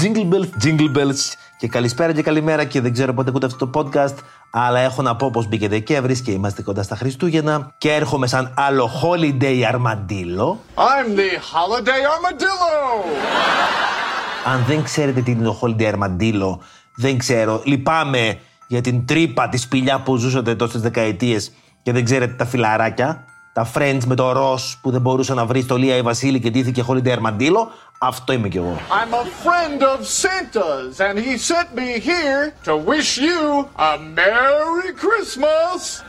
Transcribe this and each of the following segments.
Jingle bells, jingle bells και καλησπέρα και καλημέρα και δεν ξέρω πότε ακούτε αυτό το podcast αλλά έχω να πω πως μπήκε Δεκέμβρης και είμαστε κοντά στα Χριστούγεννα και έρχομαι σαν άλλο holiday armadillo. I'm the holiday armadillo! Αν δεν ξέρετε τι είναι το holiday armadillo δεν ξέρω, λυπάμαι για την τρύπα τη σπηλιά που ζούσατε τόσες δεκαετίες και δεν ξέρετε τα φιλαράκια τα friends με το ροζ που δεν μπορούσε να βρεις στο Λία η Βασίλη και ντύθηκε holiday armadillo αυτό είμαι κι εγώ. I'm a friend of Santa's and he sent me here to wish you a Merry Christmas!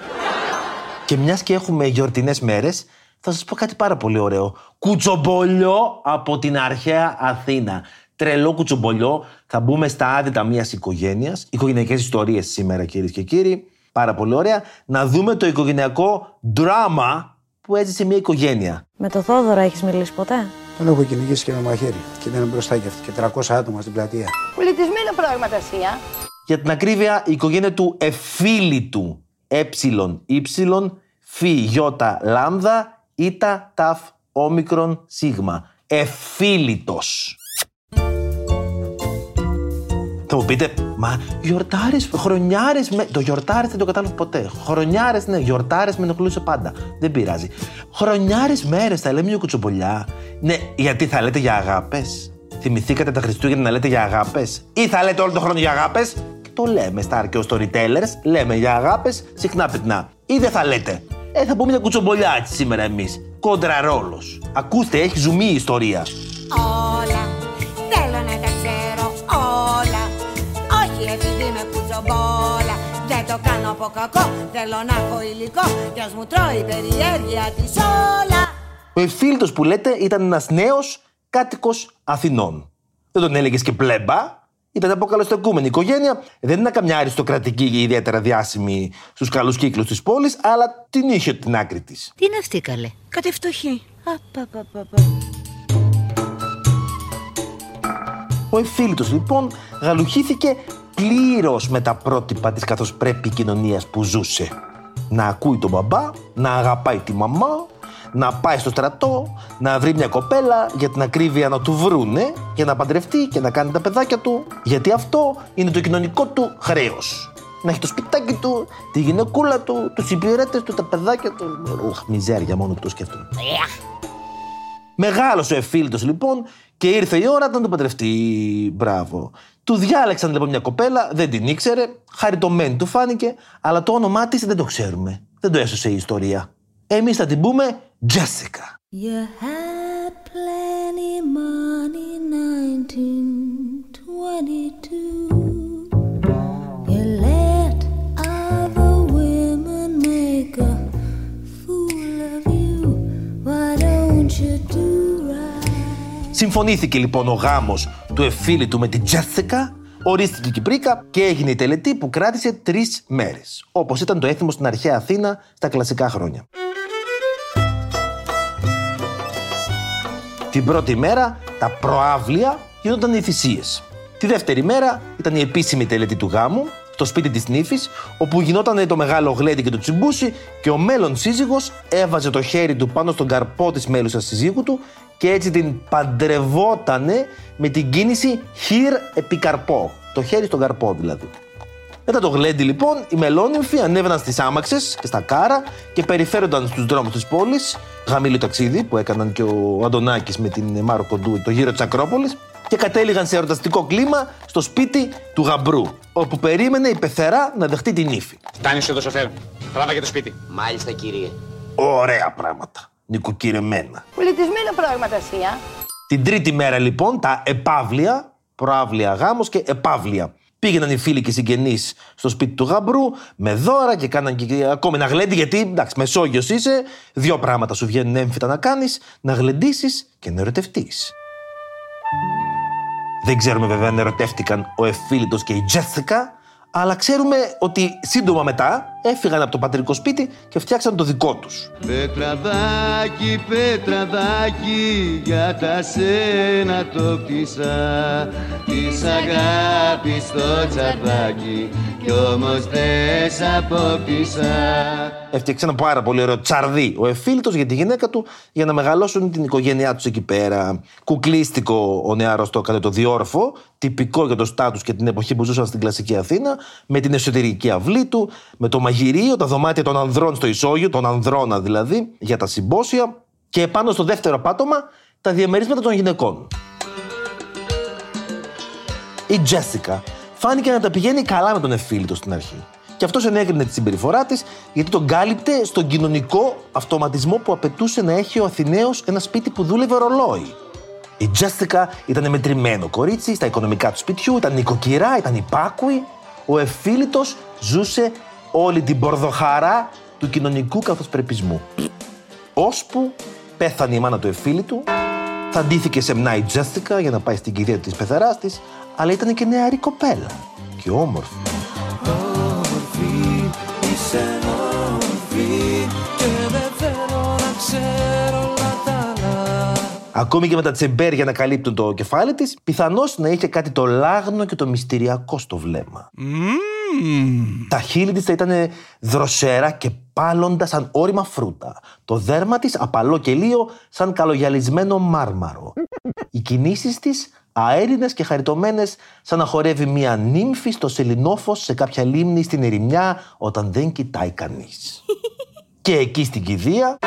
Και μιας και έχουμε γιορτινές μέρες, θα σας πω κάτι πάρα πολύ ωραίο. Κουτσομπολιό από την αρχαία Αθήνα. Τρελό κουτσομπολιό. Θα μπούμε στα άδυτα μιας οικογένειας. Οικογενειακές ιστορίες σήμερα κυρίες και κύριοι. Πάρα πολύ ωραία. Να δούμε το οικογενειακό δράμα που έζησε μια οικογένεια. Με το Θόδωρο έχεις μιλήσει ποτέ; Τον έχω κυνηγήσει και με μαχαίρι και ήταν μπροστά και αυτή και 300 άτομα στην πλατεία. Πολιτισμένα πράγματα, Σία. Για την ακρίβεια, η οικογένεια του εφίλητου ε, ύ, φι, γιώτα, λάμδα, ήτα, ταφ, όμικρον, σίγμα. Εφίλητος. Θα μου πείτε, μα γιορτάρε, χρονιάρε. Με... Το γιορτάρε δεν το κατάλαβα ποτέ. Χρονιάρες, ναι, γιορτάρε με ενοχλούσε πάντα. Δεν πειράζει. Χρονιάρε μέρες θα λέμε μια κουτσομπολιά. Ναι, γιατί θα λέτε για αγάπες. Θυμηθήκατε τα Χριστούγεννα να λέτε για αγάπες. Ή θα λέτε όλο τον χρόνο για αγάπες. Και το λέμε στα αρκεό storytellers. Λέμε για αγάπες συχνά πετνά. Ή δεν θα λέτε. Ε, θα πούμε μια κουτσομπολιά έτσι σήμερα εμείς. Κόντρα ρόλος. Ακούστε, έχει ζουμί η ιστορία. Όλα επειδή με κουτσομπόλα Δεν το κάνω από κακό Θέλω να έχω υλικό Κι ας μου τρώει η περιέργεια της όλα Ο εφίλητος που λέτε ήταν ένας νέος κάτοικος Αθηνών. Δεν τον έλεγες και πλέμπα. Ήταν αποκαλωστεκούμενη οικογένεια. Δεν ήταν καμιά αριστοκρατική ή ιδιαίτερα διάσημη στους καλούς κύκλους της πόλης, αλλά την είχε την άκρη της. Τι είναι αυτή καλέ; Κατευτοχή. Ο εφίλητος λοιπόν γαλουχήθηκε πλήρως με τα πρότυπα της καθώς πρέπει κοινωνία που ζούσε. Να ακούει τον μπαμπά, να αγαπάει τη μαμά, να πάει στο στρατό, να βρει μια κοπέλα για την ακρίβεια να του βρούνε και να παντρευτεί και να κάνει τα παιδάκια του, γιατί αυτό είναι το κοινωνικό του χρέος. Να έχει το σπιτάκι του, τη γυναικούλα του, τους υπηρέτες του, τα παιδάκια του. Ουχ, μιζέρια μόνο που το σκέφτομαι. Μεγάλο ο εφίλητο λοιπόν και ήρθε η ώρα να τον παντρευτεί. Μπράβο. Του διάλεξαν λοιπόν μια κοπέλα, δεν την ήξερε, χαριτωμένη του φάνηκε, αλλά το όνομά της δεν το ξέρουμε. Δεν το έσωσε η ιστορία. Εμείς θα την πούμε Jessica. You had plenty money 1922 You let other women make a fool of you Why don't you do right; Συμφωνήθηκε λοιπόν ο γάμος του εφίλητου με την Jessica, ορίστηκε η Κυπρίκα και έγινε η τελετή που κράτησε τρεις μέρες. Όπως ήταν το έθιμο στην αρχαία Αθήνα στα κλασικά χρόνια. Την πρώτη μέρα τα προάβλια γινόταν οι θυσίες. Τη δεύτερη μέρα ήταν η επίσημη τελετή του γάμου στο σπίτι της νύφης, όπου γινόταν το μεγάλο γλέντι και το τσιμπούσι και ο μέλλον σύζυγος έβαζε το χέρι του πάνω στον καρπό της μέλουσας σύζυγου του και έτσι την παντρευότανε με την κίνηση χειρ επί καρπό. Το χέρι στον καρπό δηλαδή. Μετά το γλέντι λοιπόν, οι μελόνυμφοι ανέβαιναν στις άμαξες και στα κάρα και περιφέρονταν στους δρόμους της πόλης, γαμήλιο ταξίδι που έκαναν και ο Αντωνάκης με την Μάρο Κοντού το γύρο της Ακρόπολης και κατέληγαν σε ερωταστικό κλίμα στο σπίτι του γαμπρού, όπου περίμενε η πεθερά να δεχτεί την ύφη. Φτάνεις εδώ, σοφέρ. Τράβα και το σπίτι. Μάλιστα κύριε. Ωραία πράγματα. Νοικοκυρεμένα. Πολιτισμένα πράγματα, Σία. Την τρίτη μέρα λοιπόν τα επαύλια, προάβλια γάμος και επαύλια. Πήγαιναν οι φίλοι και οι συγγενείς στο σπίτι του γαμπρού με δώρα και κάναν και ακόμη ένα γλέντι. Γιατί εντάξει, Μεσόγειος είσαι, δύο πράγματα σου βγαίνουν έμφυτα να κάνεις: να γλεντήσεις και να ερωτευτείς. Δεν ξέρουμε βέβαια αν ερωτεύτηκαν ο Εφίλητος και η Τζέσικα, αλλά ξέρουμε ότι σύντομα μετά έφυγαν από το πατρικό σπίτι και φτιάξαν το δικό τους. Πετραδάκι, πετραδάκι, για τα σένα το κτίσα Της αγάπης στο τσαρδάκι κι όμως δεν σ' απόκτησα Έφτιαξε ένα πάρα πολύ ωραίο τσαρδί ο Εφίλητο για τη γυναίκα του για να μεγαλώσουν την οικογένειά τους εκεί πέρα. Κουκλίστικο ο νεαρός το έκανε το διόρφο, τυπικό για το στάτους και την εποχή που ζούσαν στην κλασική Αθήνα, με την εσωτερική αυλή του, με το μαγειρίο, τα δωμάτια των ανδρών στο ισόγειο, των ανδρώνα δηλαδή, για τα συμπόσια και επάνω στο δεύτερο πάτωμα τα διαμερίσματα των γυναικών. Η Τζέσικα φάνηκε να τα πηγαίνει καλά με τον Εφίλητο στην αρχή. Και αυτός ενέκρινε τη συμπεριφορά της γιατί τον κάλυπτε στον κοινωνικό αυτοματισμό που απαιτούσε να έχει ο Αθηναίος ένα σπίτι που δούλευε ρολόι. Η Τζέστικα ήταν μετρημένο κορίτσι στα οικονομικά του σπιτιού, ήταν νοικοκυρά, ήταν υπάκουη. Ο Εφίλητο ζούσε όλη την πορδοχαρά του κοινωνικού καθοσπρεπισμού. Ώσπου πέθανε η μάνα του Εφίλητου, θα ντύθηκε σεμνά η Τζέστικα για να πάει στην κηδεία της πεθεράς της, αλλά ήταν και νεαρή κοπέλα και όμορφη. Ακόμη και με τα τσεμπέρια να καλύπτουν το κεφάλι της, πιθανώς να είχε κάτι το λάγνο και το μυστηριακό στο βλέμμα. Τα χείλη της θα ήταν δροσερά και πάλοντα σαν όρημα φρούτα. Το δέρμα της απαλό και λίο σαν καλογιαλισμένο μάρμαρο. Οι κινήσεις της αέρινες και χαριτωμένες σαν να χορεύει μία νύμφη στο σελινόφος σε κάποια λίμνη στην ερημιά όταν δεν κοιτάει κανείς. και εκεί στην κηδεία,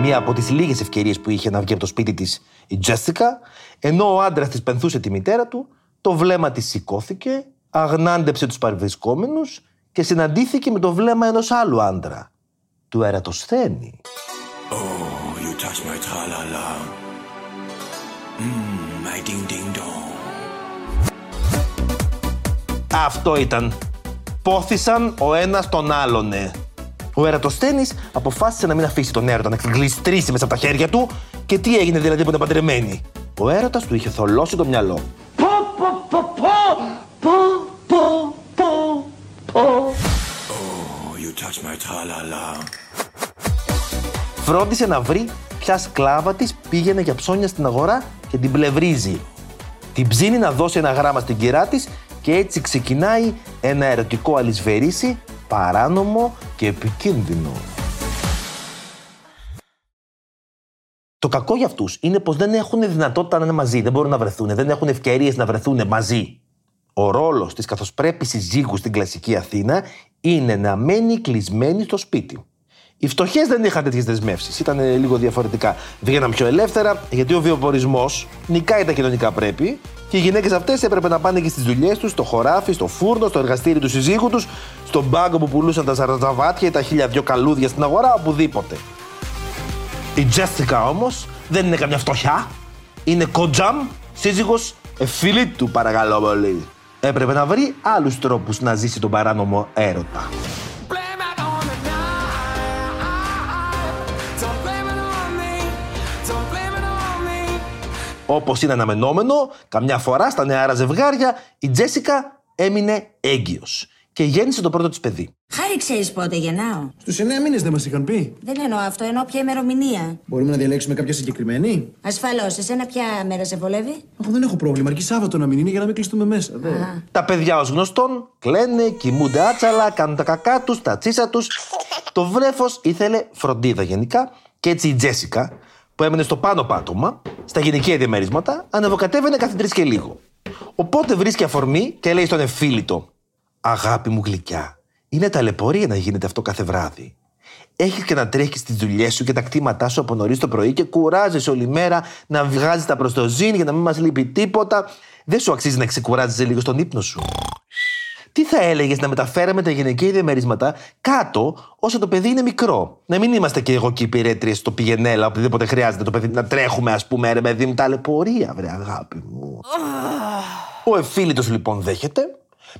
μία από τις λίγες ευκαιρίες που είχε να βγει από το σπίτι της η Τζέσικα, ενώ ο άντρας της πενθούσε τη μητέρα του, το βλέμμα της σηκώθηκε, αγνάντεψε τους παρευρισκόμενους και συναντήθηκε με το βλέμμα ενός άλλου άντρα, του Ερατοσθένη. Oh, you touch my tra-la-la. Mm, my ding-ding-dong. Αυτό ήταν. Πόθησαν ο ένας τον άλλονε. Ο Ερατοσθένης αποφάσισε να μην αφήσει τον έρωτα να γλιστρήσει μέσα από τα χέρια του και τι έγινε δηλαδή που ήταν παντρεμένη. Ο έρωτας του είχε θολώσει το μυαλό. Po, po, po, po, touch my tra-la-la. Φρόντισε να βρει ποια σκλάβα της πήγαινε για ψώνια στην αγορά και την πλευρίζει. Την ψήνει να δώσει ένα γράμμα στην κυρά της και έτσι ξεκινάει ένα ερωτικό αλυσβερίσι παράνομο και επικίνδυνο. Το κακό για αυτούς είναι πως δεν έχουν δυνατότητα να είναι μαζί, δεν μπορούν να βρεθούν, δεν έχουν ευκαιρίες να βρεθούν μαζί. Ο ρόλος της καθοσπρέπη συζύγου στην κλασική Αθήνα είναι να μένει κλεισμένη στο σπίτι. Οι φτωχές δεν είχαν τέτοιες δεσμεύσεις, ήταν λίγο διαφορετικά. Βγαίναν πιο ελεύθερα, γιατί ο βιοπορισμό νικάει τα κοινωνικά πρέπει και οι γυναίκες αυτές έπρεπε να πάνε και στις δουλειές τους, στο χωράφι, στο φούρνο, στο εργαστήρι του συζύγου τους, στον πάγκο που πουλούσαν τα σαραζαβάτια ή τα χίλια δυο καλούδια στην αγορά, οπουδήποτε. Η Τζέστικα όμως δεν είναι καμιά φτωχιά. Είναι κοντζάμ, σύζυγος εφιλίτου παρακαλώ πολύ. Έπρεπε να βρει άλλους τρόπους να ζήσει τον παράνομο έρωτα. Όπως είναι αναμενόμενο, καμιά φορά στα νεάρα ζευγάρια η Τζέσικα έμεινε έγκυος και γέννησε το πρώτο της παιδί. Χάρη ξέρεις πότε γεννάω. Στους 9 μήνες δεν μας είχαν πει. Δεν εννοώ αυτό, εννοώ ποια ημερομηνία. Μπορούμε να διαλέξουμε κάποια συγκεκριμένη; Ασφαλώς, εσένα ποια μέρα σε βολεύει; Εγώ δεν έχω πρόβλημα, αρκεί Σάββατο να μην είναι για να μην κλειστούμε μέσα. Δε. Τα παιδιά ως γνωστόν κλαίνε, κοιμούνται άτσαλα, κάνουν τα κακά τους, τα τσίσα τους. Το βρέφος ήθελε φροντίδα γενικά και έτσι η Τζέσικα που έμενε στο πάνω πάτωμα, στα γυναικεία διαμερίσματα, ανεβοκατέβαινε κάθε τρεις και λίγο. Οπότε βρίσκει αφορμή και λέει στον εφίλητο: Αγάπη μου γλυκιά, είναι ταλαιπωρία να γίνεται αυτό κάθε βράδυ. Έχεις και να τρέχεις στι δουλειές σου και τα κτήματά σου από νωρίς το πρωί και κουράζεσαι όλη μέρα να βγάζεις τα προστοζήν για να μην μας λείπει τίποτα. Δεν σου αξίζει να ξεκουράζεσαι λίγο στον ύπνο σου. Τι θα έλεγες να μεταφέραμε τα γυναικεία διαμερίσματα κάτω όσο το παιδί είναι μικρό; Να μην είμαστε και εγώ και οι υπηρέτριες στο πηγενέλα, οπουδήποτε χρειάζεται το παιδί να τρέχουμε, ας πούμε, ρε παιδί μου, ταλαιπωρία, βρε αγάπη μου. Ο εφίλητος λοιπόν δέχεται,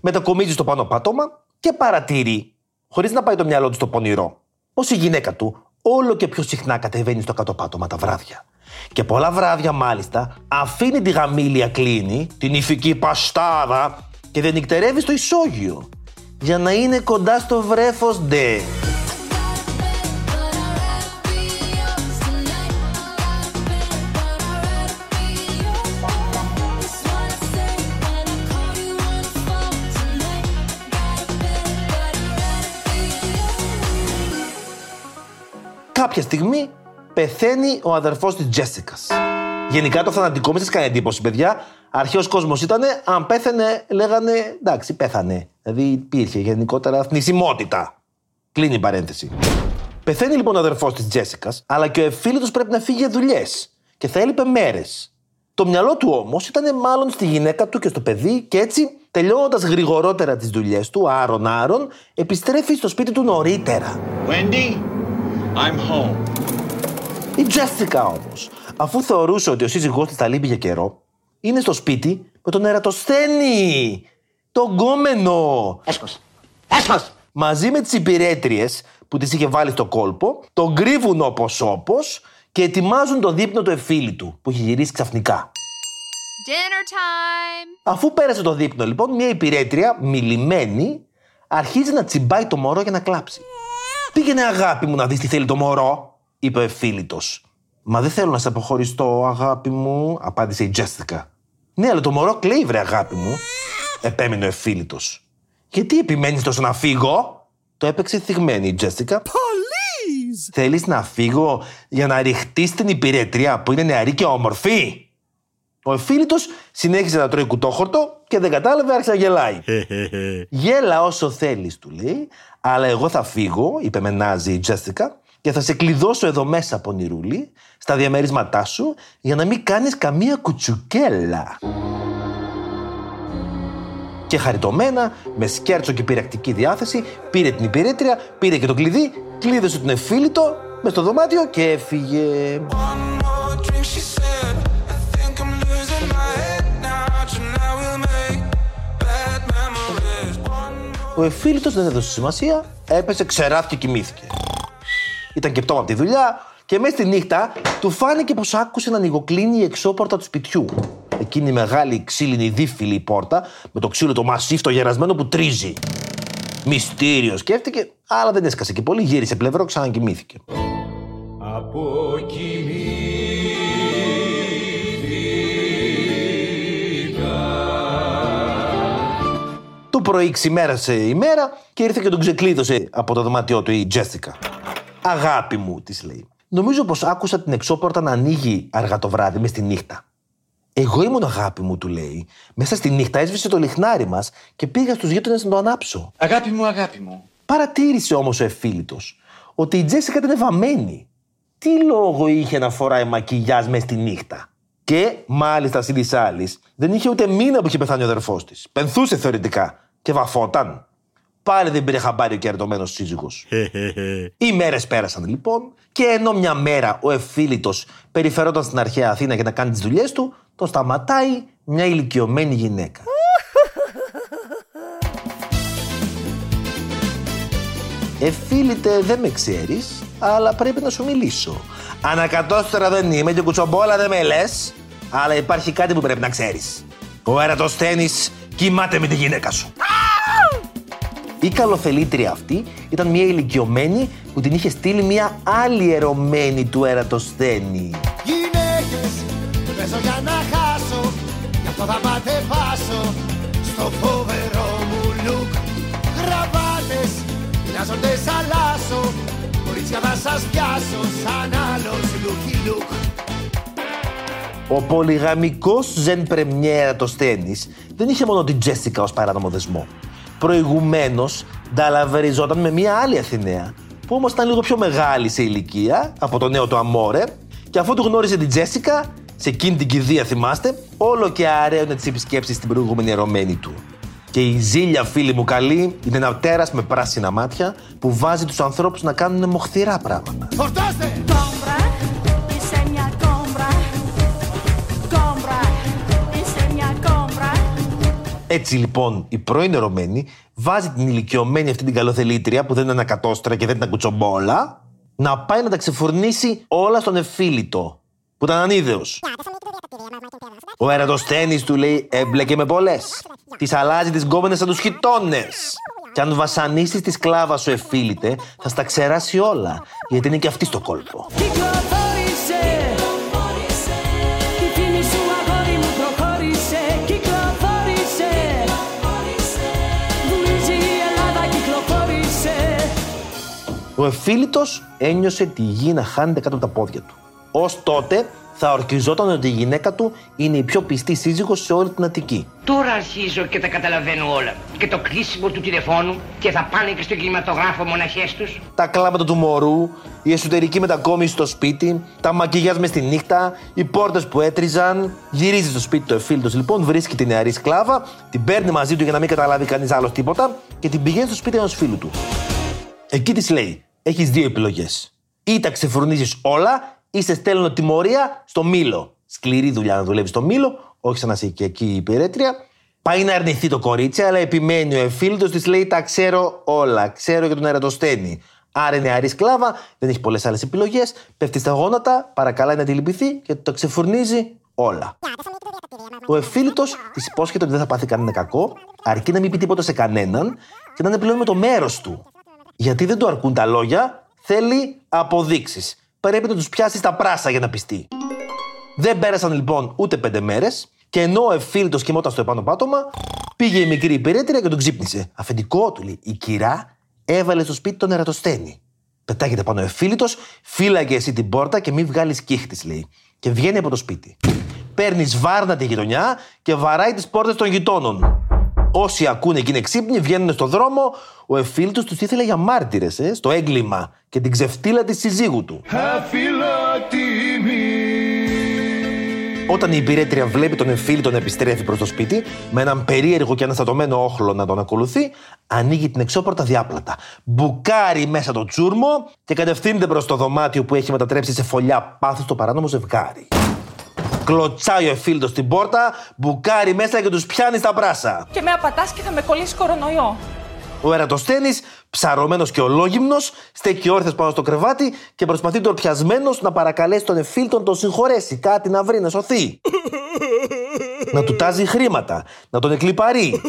μετακομίζει στο πάνω πάτωμα και παρατηρεί, χωρίς να πάει το μυαλό του στο πονηρό, πως η γυναίκα του όλο και πιο συχνά κατεβαίνει στο κάτω πάτωμα τα βράδια. Και πολλά βράδια μάλιστα αφήνει τη γαμήλια κλίνη, την ηφική παστάδα και δεν νυχτερεύει στο ισόγειο για να είναι κοντά στο βρέφος ντε. Κάποια στιγμή πεθαίνει ο αδερφός της Τζέσικας. Γενικά το θανατικό μην σας κάνει εντύπωση, παιδιά. Αρχαίος κόσμος ήταν, αν πέθανε, λέγανε εντάξει, πέθανε. Δηλαδή υπήρχε γενικότερα θνησιμότητα. Κλείνει η παρένθεση. Πεθαίνει λοιπόν ο αδερφός της Τζέσικας, αλλά και ο εφίλητο πρέπει να φύγει για δουλειές. Και θα έλειπε μέρες. Το μυαλό του όμως ήταν μάλλον στη γυναίκα του και στο παιδί, και έτσι, τελειώνοντας γρηγορότερα τις δουλειές του, άρον άρον, επιστρέφει στο σπίτι του νωρίτερα. Wendy, I'm home. Η Τζέσικα όμως, αφού θεωρούσε ότι ο σύζυγός της θα λείπει για καιρό, είναι στο σπίτι με τον Ερατοσθένη, τον γκόμενο. Έσχος. Έσχος. Μαζί με τις υπηρέτριες που τις είχε βάλει στο κόλπο, τον κρύβουν όπως όπως και ετοιμάζουν το δείπνο του εφίλητου που είχε γυρίσει ξαφνικά. Dinner time! Αφού πέρασε το δείπνο λοιπόν, μια υπηρέτρια, μιλημένη, αρχίζει να τσιμπάει το μωρό για να κλάψει. Πήγαινε αγάπη μου να δεις τι θέλει το μωρό, είπε ο εφίλητος. Μα δεν θέλω να σε αποχωριστώ, αγάπη μου, απάντησε η Τζέστικα. Ναι, αλλά το μωρό κλαίει, βρε αγάπη μου, επέμεινε ο εφίλητο. Γιατί επιμένεις τόσο να φύγω, το έπαιξε θυγμένη η Τζέστικα. Please! Θέλεις να φύγω για να ρηχτείς την υπηρέτρια που είναι νεαρή και όμορφη; Ο εφίλητο συνέχισε να τρώει κουτόχορτο και δεν κατάλαβε, άρχισε να γελάει. Γέλα όσο θέλεις, του λέει, αλλά εγώ θα φύγω, είπε με νάζι η Τζέστικα, και θα σε κλειδώσω εδώ μέσα, πονηρούλη, στα διαμερίσματά σου, για να μην κάνεις καμία κουτσουκέλα. Και χαριτωμένα, με σκέρτσο και πειρακτική διάθεση, πήρε την υπηρέτρια, πήρε και το κλειδί, κλείδωσε τον εφίλητο μες στο δωμάτιο και έφυγε. Ο εφίλητος δεν έδωσε σημασία, έπεσε, ξεράφηκε και κοιμήθηκε. Ήταν και πτώμα από τη δουλειά και μέσα στη νύχτα του φάνηκε πως άκουσε να ανοιγοκλίνει η εξώπορτα του σπιτιού. Εκείνη η μεγάλη ξύλινη δίφυλη πόρτα με το ξύλο το μασίφ το γερασμένο που τρίζει. Μυστήριο σκέφτηκε, αλλά δεν έσκασε και πολύ, γύρισε πλευρό, ξανακοιμήθηκε. Το πρωί ξημέρασε η μέρα και ήρθε και τον ξεκλείδωσε από το δωμάτιό του η Τζέστικα. Αγάπη μου, της λέει. Νομίζω πως άκουσα την εξώπορτα να ανοίγει αργά το βράδυ μες στη νύχτα. Εγώ ήμουν αγάπη μου, του λέει. Μέσα στη νύχτα έσβησε το λιχνάρι μας και πήγα στους γείτονες να το ανάψω. Αγάπη μου, αγάπη μου. Παρατήρησε όμως ο εφίλητος ότι η Τζέσικα ήταν βαμμένη. Τι λόγο είχε να φοράει μακιγιάζ μες στη νύχτα; Και μάλιστα συν τη άλλη, δεν είχε ούτε μήνα που είχε πεθάνει ο αδερφός της. Πενθούσε θεωρητικά και βαφόταν. Πάλι δεν πήρε χαμπάρι ο κερδομένο σύζυγος. Οι μέρες πέρασαν λοιπόν, και ενώ μια μέρα ο εφίλητο περιφερόταν στην αρχαία Αθήνα για να κάνει τις δουλειές του, τον σταματάει μια ηλικιωμένη γυναίκα. Εφίλητε, δεν με ξέρεις, αλλά πρέπει να σου μιλήσω. Ανακατώστερα δεν είμαι και κουτσομπόλα δεν με λες, αλλά υπάρχει κάτι που πρέπει να ξέρεις. Ο Ερατοσθένη κοιμάται με τη γυναίκα σου. Η καλοθελήτρια αυτή ήταν μια ηλικιωμένη που την είχε στείλει μια άλλη ερωμένη του Ερατοσθένη. Γυναίκες παίζω για να χάσω Γι' αυτό θα πατεβάσω Στο φοβερό μου λουκ Γραβάτες μοιάζονται σαν λάσο Κορίτσια θα σας πιάσω Σαν άλλος λουκι λουκ Ο πολυγαμικός Ζεν Πρεμιέ Ερατοσθένης δεν είχε μόνο την Τζέσικα ως παράνομο δεσμό. Προηγουμένως νταλαβεριζόταν με μια άλλη Αθηναία που όμως ήταν λίγο πιο μεγάλη σε ηλικία από το νέο του Αμόρε και αφού του γνώρισε την Τζέσικα, σε εκείνη την κηδεία θυμάστε, όλο και αραίωνε τις επισκέψεις στην προηγούμενη ερωμένη του. Και η ζήλια φίλη μου καλή είναι ένα τέρας με πράσινα μάτια που βάζει τους ανθρώπους να κάνουν μοχθηρά πράγματα. Φορτώστε! Έτσι λοιπόν η πρώην ερωμένη βάζει την ηλικιωμένη αυτή την καλοθελήτρια που δεν είναι ανακατόστρα και δεν ήταν κουτσομπόλα να πάει να τα ξεφουρνήσει όλα στον εφίλητο που που ήταν ανίδεος. Ο Ερατοσθένης του λέει έμπλεκε με πολλές. Τις αλλάζει τις γκόμενες σαν τους χιτώνες. Και αν βασανίσεις τη σκλάβα σου εφίλητε, θα στα ξεράσει όλα. Γιατί είναι και αυτή στο κόλπο. Ο εφίλητος ένιωσε τη γη να χάνεται κάτω από τα πόδια του. Ως τότε θα ορκιζόταν ότι η γυναίκα του είναι η πιο πιστή σύζυγος σε όλη την Αττική. Τώρα αρχίζω και τα καταλαβαίνω όλα. Και το κλείσιμο του τηλεφώνου και θα πάνε και στο κινηματογράφο μοναχές τους. Τα κλάματα του μωρού, η εσωτερική μετακόμιση στο σπίτι, τα μακιγιάζ μες στη νύχτα, οι πόρτες που έτριζαν. Γυρίζει στο σπίτι του εφίλητος λοιπόν, βρίσκει τη νεαρή σκλάβα, την παίρνει μαζί του για να μην καταλάβει κανείς άλλος τίποτα και την πηγαίνει στο σπίτι ενός φίλου του. Εκεί της λέει: Έχεις δύο επιλογές. Ή τα ξεφρονίζεις όλα, ή σε στέλνω τιμωρία στο μήλο. Σκληρή δουλειά να δουλεύεις στο μήλο, όχι σαν να είσαι και εκεί υπηρέτρια. Πάει να αρνηθεί το κορίτσι, αλλά επιμένει ο εφίλητο της λέει: Τα ξέρω όλα. Ξέρω για τον Ερατοσθένη. Άρα είναι νεαρή σκλάβα, δεν έχει πολλές άλλες επιλογές. Πέφτει στα γόνατα, παρακαλάει να τη λυπηθεί και το ξεφουρνίζει όλα. Ο εφίλητο της υπόσχεται ότι δεν θα πάθει κανένα κακό, αρκεί να μην πει τίποτα σε κανέναν και να είναι πλέον με το μέρος του. Γιατί δεν του αρκούν τα λόγια, θέλει αποδείξεις. Πρέπει να τους πιάσει στα πράσα για να πιστεί. Δεν πέρασαν λοιπόν ούτε πέντε μέρες και ενώ ο εφίλητος κοιμόταν στο επάνω πάτωμα, πήγε η μικρή υπηρέτρια και τον ξύπνησε. Αφεντικό του λέει: Η κυρά έβαλε στο σπίτι τον Ερατοσθένη. Πετάγεται πάνω ο εφίλητος, φύλαγε εσύ την πόρτα και μην βγάλεις κύχτη, λέει. Και βγαίνει από το σπίτι. Παίρνεις βάρνα τη γειτονιά και βαράει τις πόρτες των γειτόνων. Όσοι ακούνε και είναι ξύπνοι, βγαίνουν στον δρόμο. Ο εφίλητο τους ήθελε για μάρτυρες ε, στο έγκλημα και την ξεφτύλα της συζύγου του. Όταν η υπηρέτρια βλέπει τον εφίλητο να επιστρέφει προς το σπίτι, με έναν περίεργο και αναστατωμένο όχλο να τον ακολουθεί, ανοίγει την εξώπορτα διάπλατα. Μπουκάρει μέσα το τσούρμο και κατευθύνεται προς το δωμάτιο που έχει μετατρέψει σε φωλιά πάθος το παράνομο ζευγάρι. Κλωτσάει ο εφίλητο στην πόρτα, μπουκάρει μέσα και τους πιάνει στα πράσα. Και με απατάς και θα με κολλήσει κορονοϊό. Ο Ερατοσθένη, ψαρωμένος και ολόγυμνος, στέκει όρθιος πάνω στο κρεβάτι και προσπαθεί τορπιασμένο να παρακαλέσει τον εφίλτον να τον συγχωρέσει, κάτι να βρει, να σωθεί. να του τάζει χρήματα, να τον εκλυπαρεί.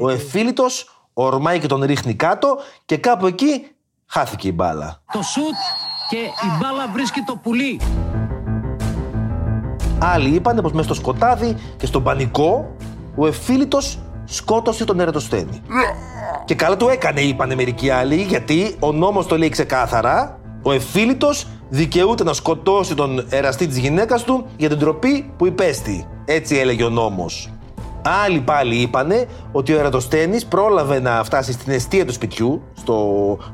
Ο εφίλητος ορμάει και τον ρίχνει κάτω και κάπου εκεί χάθηκε η μπάλα. Το σουτ και η μπάλα βρίσκει το πουλί. Άλλοι είπανε πως μέσα στο σκοτάδι και στον πανικό ο εφίλητος σκότωσε τον Ερατοσθένη. Και καλά το έκανε, είπανε μερικοί άλλοι, γιατί ο νόμος το λέει ξεκάθαρα. Ο εφίλητος δικαιούται να σκοτώσει τον εραστή της γυναίκας του για την τροπή που υπέστη. Έτσι έλεγε ο νόμος. Άλλοι πάλι είπανε ότι ο Ερατοσθένης πρόλαβε να φτάσει στην αιστεία του σπιτιού, στο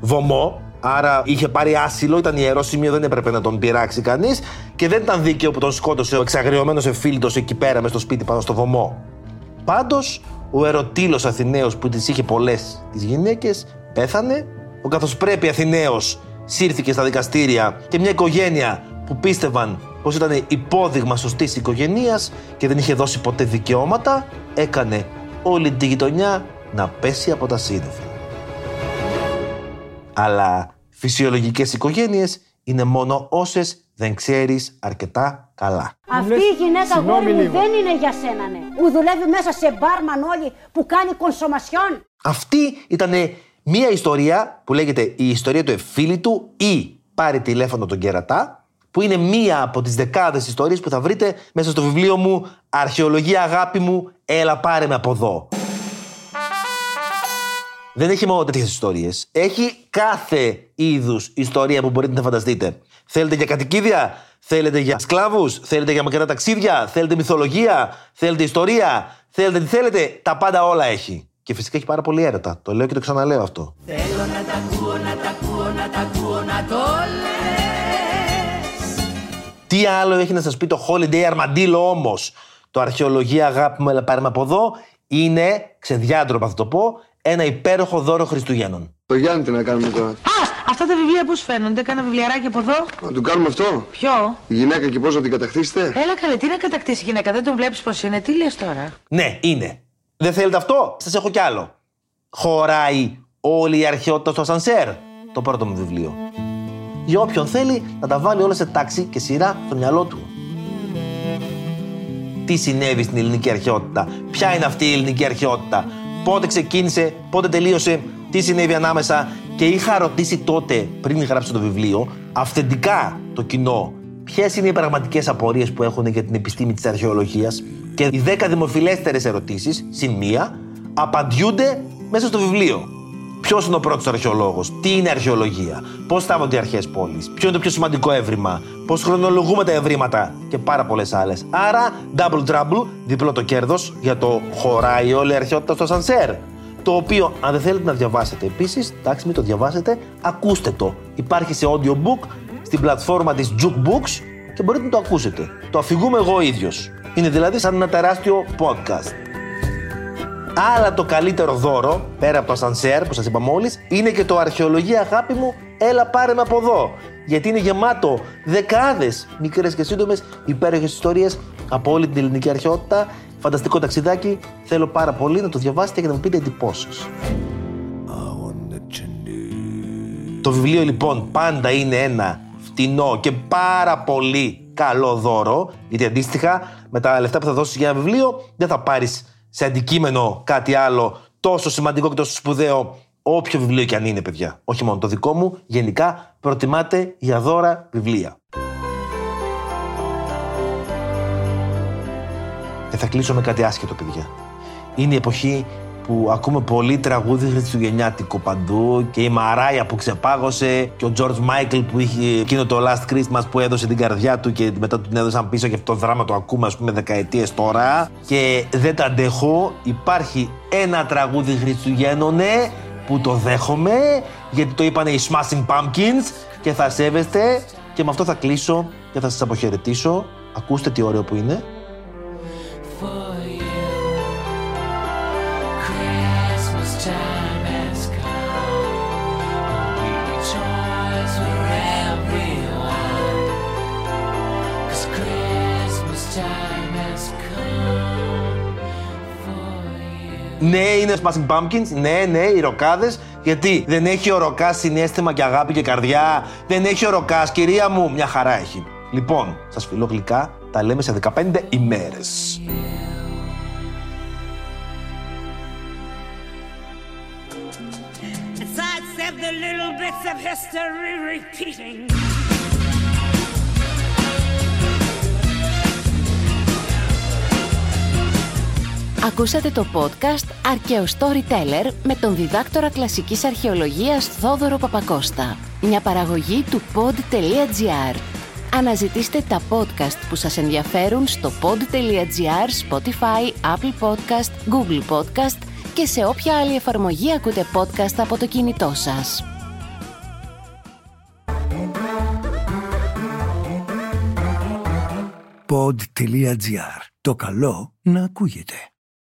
βωμό, άρα είχε πάρει άσυλο, ήταν ιερός σημείο, δεν έπρεπε να τον πειράξει κανείς και δεν ήταν δίκαιο που τον σκότωσε ο εξαγριωμένος εφίλητο εκεί πέρα μες στο σπίτι πάνω στο βωμό. Πάντως, ο ερωτήλος Αθηναίος που τι είχε πολλές τις γυναίκες πέθανε. Ο καθώ πρέπει Αθηναίος σύρθηκε στα δικαστήρια και μια οικογένεια που πίστευαν πως ήταν υπόδειγμα σωστής οικογένεια και δεν είχε δώσει ποτέ δικαιώματα, έκανε όλη τη γειτονιά να πέσει από τα σύννεφα. Αλλά φυσιολογικές οικογένειες είναι μόνο όσες δεν ξέρεις αρκετά καλά. Αυτή η γυναίκα γόρι μου δεν είναι για σένα, ναι. Που δουλεύει μέσα σε μπάρμαν όλοι που κάνει κονσομασιόν. Αυτή ήταν μία ιστορία που λέγεται η ιστορία του εφίλητου ή πάρει τηλέφωνο τον κερατά, που είναι μία από τις δεκάδες ιστορίες που θα βρείτε μέσα στο βιβλίο μου «Αρχαιολογία αγάπη μου, έλα πάρε με από εδώ». Δεν έχει μόνο τέτοιες ιστορίες. Έχει κάθε είδους ιστορία που μπορείτε να φανταστείτε. Θέλετε για κατοικίδια, θέλετε για σκλάβους, θέλετε για μακρινά ταξίδια, θέλετε μυθολογία, θέλετε ιστορία, θέλετε τι θέλετε. Τα πάντα όλα έχει. Και φυσικά έχει πάρα πολύ έρωτα. Το λέω και το ξαναλέω αυτό. Θέλω να τα ακούω, να τα ακούω, να τα ακούω, να το λες Τι άλλο έχει να σας πει το Holiday Armadillo όμως; Το αρχαιολογία αγάπη μου, έλα πάρε με από εδώ, είναι, ξεδιάντροπα θα το πω, ένα υπέροχο δώρο Χριστουγέννων. Το Γιάννη τι να κάνουμε τώρα; Α, αυτά τα βιβλία πώς φαίνονται, κάνα βιβλιαράκι από εδώ. Να του κάνουμε αυτό; Ποιο; Η γυναίκα και πώς να την κατακτήσετε; Έλα καλέ, τι να κατακτήσει η γυναίκα, δεν τον βλέπεις πως είναι, τι λες τώρα; Ναι, είναι. Δεν θέλετε αυτό, σας έχω κι άλλο. Χωράει όλη η αρχαιότητα στο σανσέρ. Το πρώτο μου βιβλίο. Για όποιον θέλει να τα βάλει όλα σε τάξη και σειρά στο μυαλό του. τι συνέβη στην ελληνική αρχαιότητα, ποια είναι αυτή η ελληνική αρχαιότητα, πότε ξεκίνησε, πότε τελείωσε, τι συνέβη ανάμεσα και είχα ρωτήσει τότε, πριν γράψω το βιβλίο, αυθεντικά το κοινό, ποιες είναι οι πραγματικές απορίες που έχουν για την επιστήμη της αρχαιολογίας και οι 10 δημοφιλέστερες ερωτήσεις, συν μία, απαντιούνται μέσα στο βιβλίο. Ποιος είναι ο πρώτος αρχαιολόγος, τι είναι αρχαιολογία, πώς στάβονται οι αρχαίε πόλει, ποιο είναι το πιο σημαντικό έβριμα, πώς χρονολογούμε τα ευρήματα και πάρα πολλές άλλες. Άρα, double trouble, διπλό το κέρδος για το χωράει όλη η αρχαιότητα στο σανσέρ. Το οποίο, αν δεν θέλετε να διαβάσετε επίσης, εντάξει, μην το διαβάσετε, ακούστε το. Υπάρχει σε audiobook στην πλατφόρμα της Jukebooks και μπορείτε να το ακούσετε. Το αφηγούμε εγώ ίδιος. Είναι δηλαδή σαν ένα τεράστιο podcast. Αλλά το καλύτερο δώρο, πέρα από το ασανσέρ που σας είπα μόλις, είναι και το αρχαιολογία αγάπη μου, έλα πάρε με από εδώ. Γιατί είναι γεμάτο δεκάδες μικρές και σύντομες υπέροχες ιστορίες από όλη την ελληνική αρχαιότητα. Φανταστικό ταξιδάκι, θέλω πάρα πολύ να το διαβάσετε και να μου πείτε εντυπώσεις. Το βιβλίο λοιπόν πάντα είναι ένα φτηνό και πάρα πολύ καλό δώρο, γιατί αντίστοιχα με τα λεφτά που θα δώσεις για ένα βιβλίο δεν θα πάρεις σε αντικείμενο κάτι άλλο τόσο σημαντικό και τόσο σπουδαίο, όποιο βιβλίο και αν είναι, παιδιά. Όχι μόνο το δικό μου, γενικά προτιμάτε για δώρα βιβλία. Και θα κλείσω με κάτι άσχετο, παιδιά. Είναι η εποχή που ακούμε πολύ τραγούδι χριστουγεννιάτικο παντού και η Μαράια που ξεπάγωσε και ο George Michael που είχε εκείνο το Last Christmas που έδωσε την καρδιά του και μετά του την έδωσαν πίσω και αυτό το δράμα το ακούμε ας πούμε δεκαετίες τώρα. Και δεν τα αντέχω. Υπάρχει ένα τραγούδι Χριστουγέννων ναι, που το δέχομαι γιατί το είπανε οι Smashing Pumpkins και θα σέβεστε. Και με αυτό θα κλείσω και θα σας αποχαιρετήσω. Ακούστε τι ωραίο που είναι Ναι, είναι Smashing Pumpkins. Ναι, ναι, οι ροκάδες. Γιατί δεν έχει ο ροκάς συνέστημα και αγάπη και καρδιά. Δεν έχει ο ροκάς, κυρία μου. Μια χαρά έχει. Λοιπόν, σας φιλώ γλυκά. Τα λέμε σε 15 ημέρες. Sidestep the little bits of history repeating. Ακούσατε το podcast «Αρκαίο Storyteller» με τον διδάκτορα κλασικής αρχαιολογίας Θόδωρο Παπακώστα. Μια παραγωγή του pod.gr. Αναζητήστε τα podcast που σας ενδιαφέρουν στο pod.gr, Spotify, Apple Podcast, Google Podcast και σε όποια άλλη εφαρμογή ακούτε podcast από το κινητό σας. Pod.gr. Το καλό να ακούγεται.